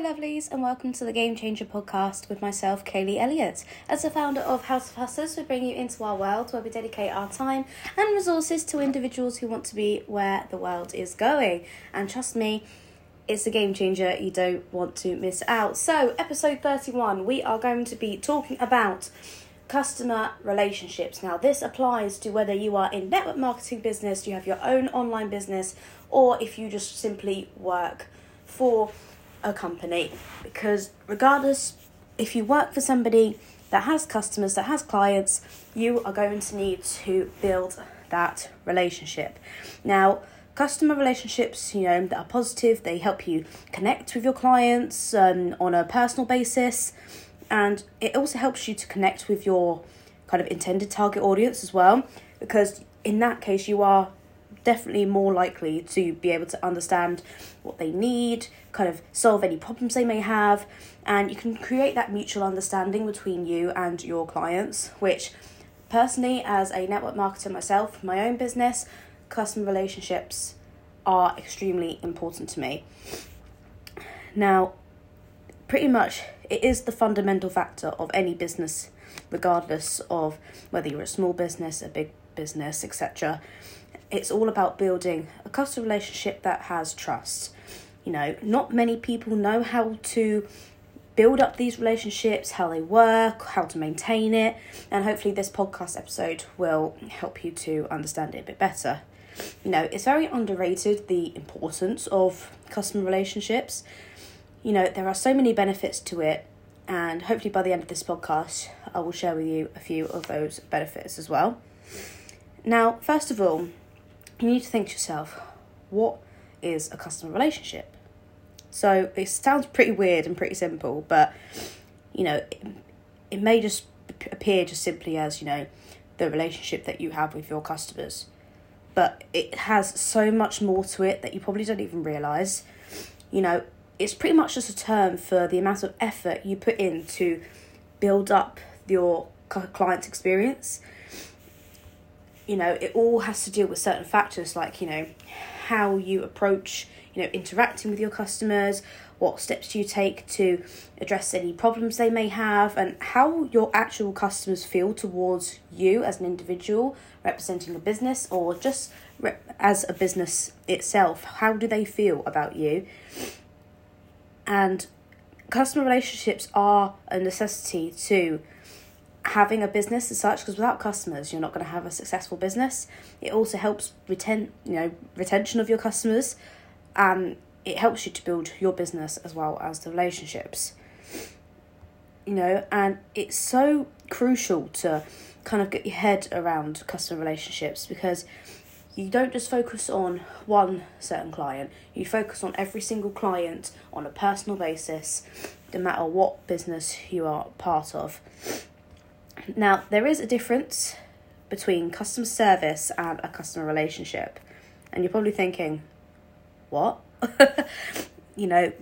lovelies, and welcome to the Game Changer podcast with myself, Kaylee Elliott. As the founder of House of Hustlers, we bring you into our world where we dedicate our time and resources to individuals who want to be where the world is going. And trust me, it's a game changer you don't want to miss out. So, episode 31, we are going to be talking about customer relationships. Now, this applies to whether you are in network marketing business, you have your own online business, or if you just simply work for a company because regardless if you work for somebody that has customers that has clients you are going to need to build that relationship. Now customer relationships you know that are positive they help you connect with your clients um, on a personal basis and it also helps you to connect with your kind of intended target audience as well because in that case you are definitely more likely to be able to understand what they need, kind of solve any problems they may have, and you can create that mutual understanding between you and your clients, which personally, as a network marketer myself, my own business, customer relationships are extremely important to me. Now, pretty much it is the fundamental factor of any business, regardless of whether you're a small business, a big business, etc it's all about building a customer relationship that has trust. You know, not many people know how to build up these relationships, how they work, how to maintain it, and hopefully this podcast episode will help you to understand it a bit better. You know, it's very underrated the importance of customer relationships. You know, there are so many benefits to it, and hopefully by the end of this podcast, I will share with you a few of those benefits as well. Now, first of all, you need to think to yourself, what is a customer relationship? So it sounds pretty weird and pretty simple, but you know, it, it may just appear just simply as, you know, the relationship that you have with your customers. But it has so much more to it that you probably don't even realize. You know, it's pretty much just a term for the amount of effort you put in to build up your client's experience you know it all has to deal with certain factors like you know how you approach you know interacting with your customers what steps do you take to address any problems they may have and how your actual customers feel towards you as an individual representing a business or just as a business itself. How do they feel about you? And customer relationships are a necessity to having a business as such because without customers you're not going to have a successful business. It also helps retain you know retention of your customers and it helps you to build your business as well as the relationships. You know and it's so crucial to kind of get your head around customer relationships because you don't just focus on one certain client. You focus on every single client on a personal basis no matter what business you are part of now, there is a difference between customer service and a customer relationship. And you're probably thinking, what? you know,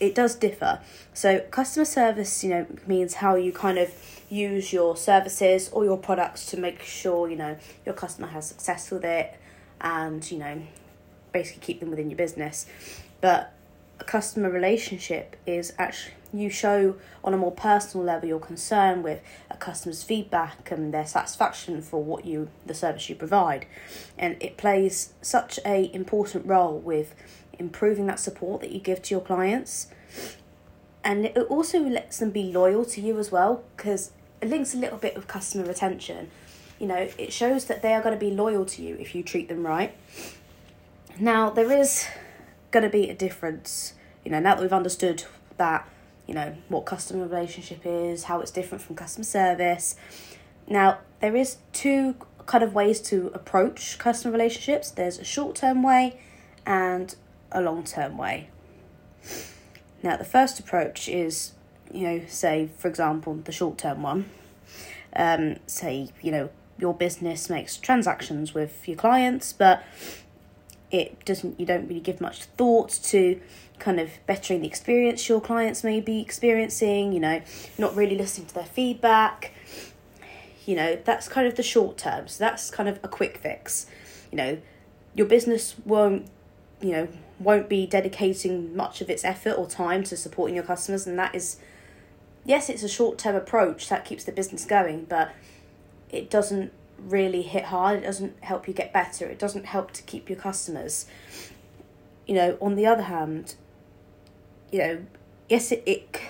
it does differ. So, customer service, you know, means how you kind of use your services or your products to make sure, you know, your customer has success with it and, you know, basically keep them within your business. But customer relationship is actually you show on a more personal level your concern with a customer's feedback and their satisfaction for what you the service you provide. And it plays such a important role with improving that support that you give to your clients. And it also lets them be loyal to you as well because it links a little bit with customer retention. You know it shows that they are going to be loyal to you if you treat them right. Now there is going to be a difference you know now that we've understood that you know, what customer relationship is, how it's different from customer service. Now, there is two kind of ways to approach customer relationships. There's a short-term way and a long-term way. Now, the first approach is, you know, say for example, the short-term one. Um, say, you know, your business makes transactions with your clients, but it doesn't you don't really give much thought to kind of bettering the experience your clients may be experiencing, you know, not really listening to their feedback. You know, that's kind of the short term. So that's kind of a quick fix. You know, your business won't, you know, won't be dedicating much of its effort or time to supporting your customers, and that is, yes, it's a short term approach that keeps the business going, but it doesn't really hit hard. It doesn't help you get better. It doesn't help to keep your customers. You know, on the other hand, you know, yes, it, it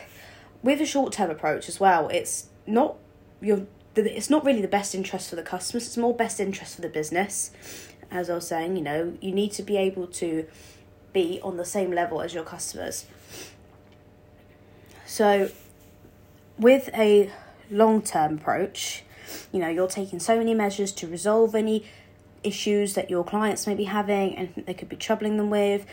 with a short term approach as well. It's not your it's not really the best interest for the customers. It's more best interest for the business. As I was saying, you know, you need to be able to be on the same level as your customers. So, with a long term approach, you know, you're taking so many measures to resolve any issues that your clients may be having and they could be troubling them with.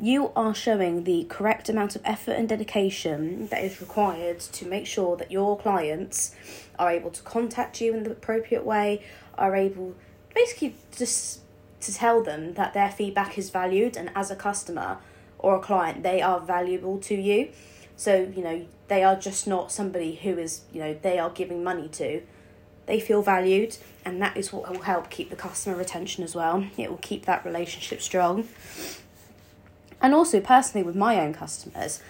You are showing the correct amount of effort and dedication that is required to make sure that your clients are able to contact you in the appropriate way, are able basically just to tell them that their feedback is valued and as a customer or a client they are valuable to you. So, you know, they are just not somebody who is, you know, they are giving money to they feel valued, and that is what will help keep the customer retention as well. It will keep that relationship strong. And also, personally, with my own customers,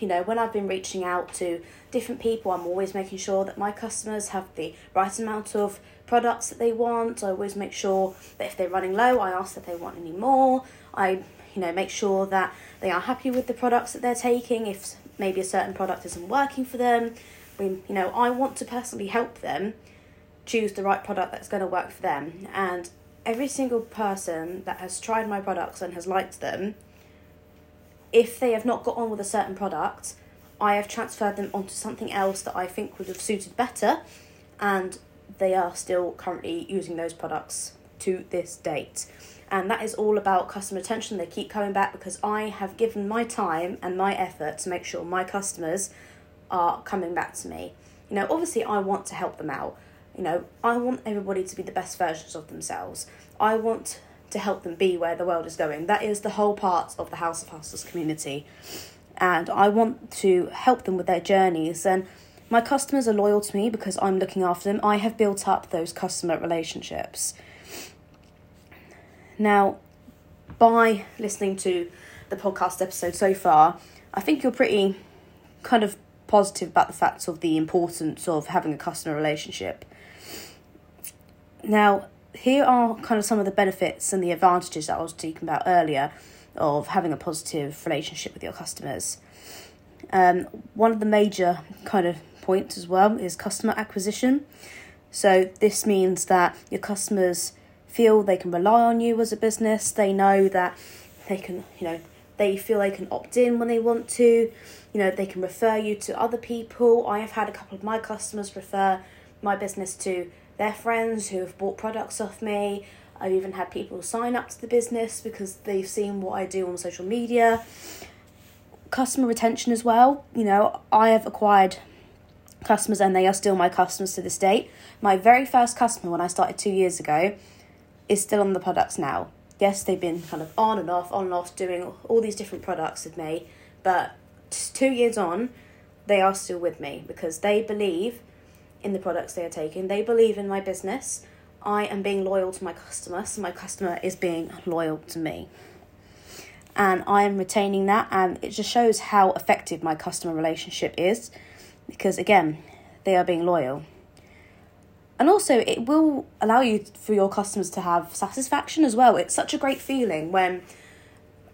you know, when I've been reaching out to different people, I'm always making sure that my customers have the right amount of products that they want. I always make sure that if they're running low, I ask if they want any more. I, you know, make sure that they are happy with the products that they're taking. If maybe a certain product isn't working for them, we, you know, I want to personally help them choose the right product that's going to work for them. And every single person that has tried my products and has liked them, if they have not got on with a certain product, I have transferred them onto something else that I think would have suited better, and they are still currently using those products to this date. And that is all about customer retention. They keep coming back because I have given my time and my effort to make sure my customers are coming back to me. You know, obviously, I want to help them out. You know, I want everybody to be the best versions of themselves. I want to help them be where the world is going. That is the whole part of the House of Hustlers community. And I want to help them with their journeys. And my customers are loyal to me because I'm looking after them. I have built up those customer relationships. Now, by listening to the podcast episode so far, I think you're pretty kind of positive about the fact of the importance of having a customer relationship. Now, here are kind of some of the benefits and the advantages that I was speaking about earlier of having a positive relationship with your customers. Um, one of the major kind of points as well is customer acquisition. So, this means that your customers feel they can rely on you as a business, they know that they can, you know, they feel they can opt in when they want to, you know, they can refer you to other people. I have had a couple of my customers refer my business to their friends who have bought products off me. I've even had people sign up to the business because they've seen what I do on social media. Customer retention as well. You know, I have acquired customers and they are still my customers to this date. My very first customer when I started two years ago is still on the products now. Yes, they've been kind of on and off, on and off, doing all these different products with me, but two years on, they are still with me because they believe in the products they are taking. They believe in my business. I am being loyal to my customer, so my customer is being loyal to me. And I am retaining that, and it just shows how effective my customer relationship is because, again, they are being loyal. And also, it will allow you for your customers to have satisfaction as well. It's such a great feeling when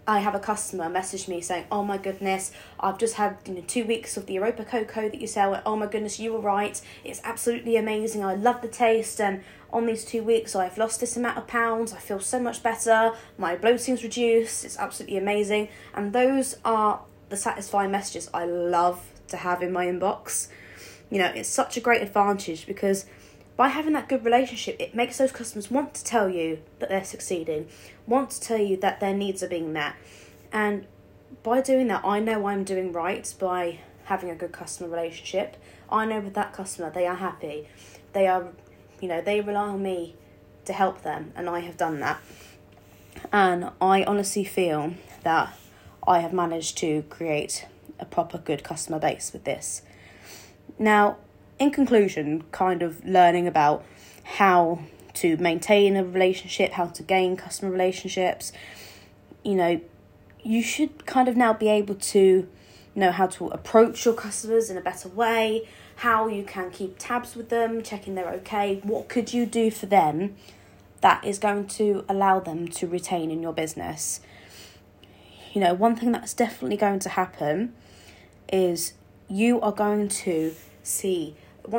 I have a customer message me saying, "Oh my goodness, I've just had you know two weeks of the Europa Cocoa that you sell. Oh my goodness, you were right. It's absolutely amazing. I love the taste, and on these two weeks, I've lost this amount of pounds. I feel so much better. My bloating's reduced. It's absolutely amazing." And those are the satisfying messages I love to have in my inbox. You know, it's such a great advantage because by having that good relationship, it makes those customers want to tell you that they're succeeding, want to tell you that their needs are being met. And by doing that, I know I'm doing right by having a good customer relationship. I know with that customer, they are happy. They are, you know, they rely on me to help them, and I have done that. And I honestly feel that I have managed to create a proper good customer base with this. Now, in conclusion, kind of learning about how to maintain a relationship, how to gain customer relationships, you know, you should kind of now be able to know how to approach your customers in a better way, how you can keep tabs with them, checking they're okay. What could you do for them that is going to allow them to retain in your business? You know, one thing that's definitely going to happen is you are going to see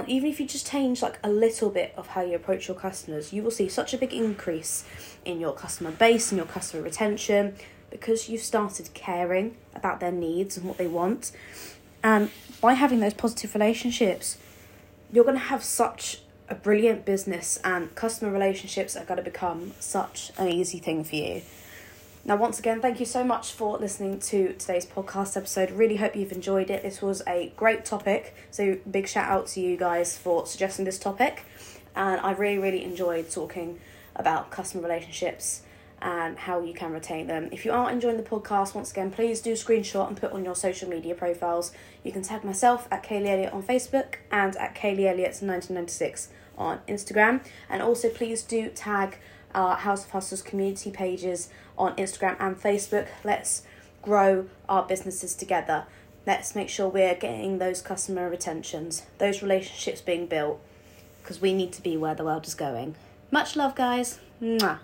even if you just change like a little bit of how you approach your customers, you will see such a big increase in your customer base and your customer retention because you've started caring about their needs and what they want. And by having those positive relationships, you're going to have such a brilliant business, and customer relationships are going to become such an easy thing for you. Now, once again, thank you so much for listening to today's podcast episode. Really hope you've enjoyed it. This was a great topic. So, big shout out to you guys for suggesting this topic. And I really, really enjoyed talking about customer relationships and how you can retain them. If you are enjoying the podcast, once again, please do screenshot and put on your social media profiles. You can tag myself at Kaylee Elliott on Facebook and at Kaylee Elliott 1996 on Instagram. And also, please do tag our House of Hustlers community pages on Instagram and Facebook. Let's grow our businesses together. Let's make sure we're getting those customer retentions, those relationships being built, because we need to be where the world is going. Much love, guys. Mwah.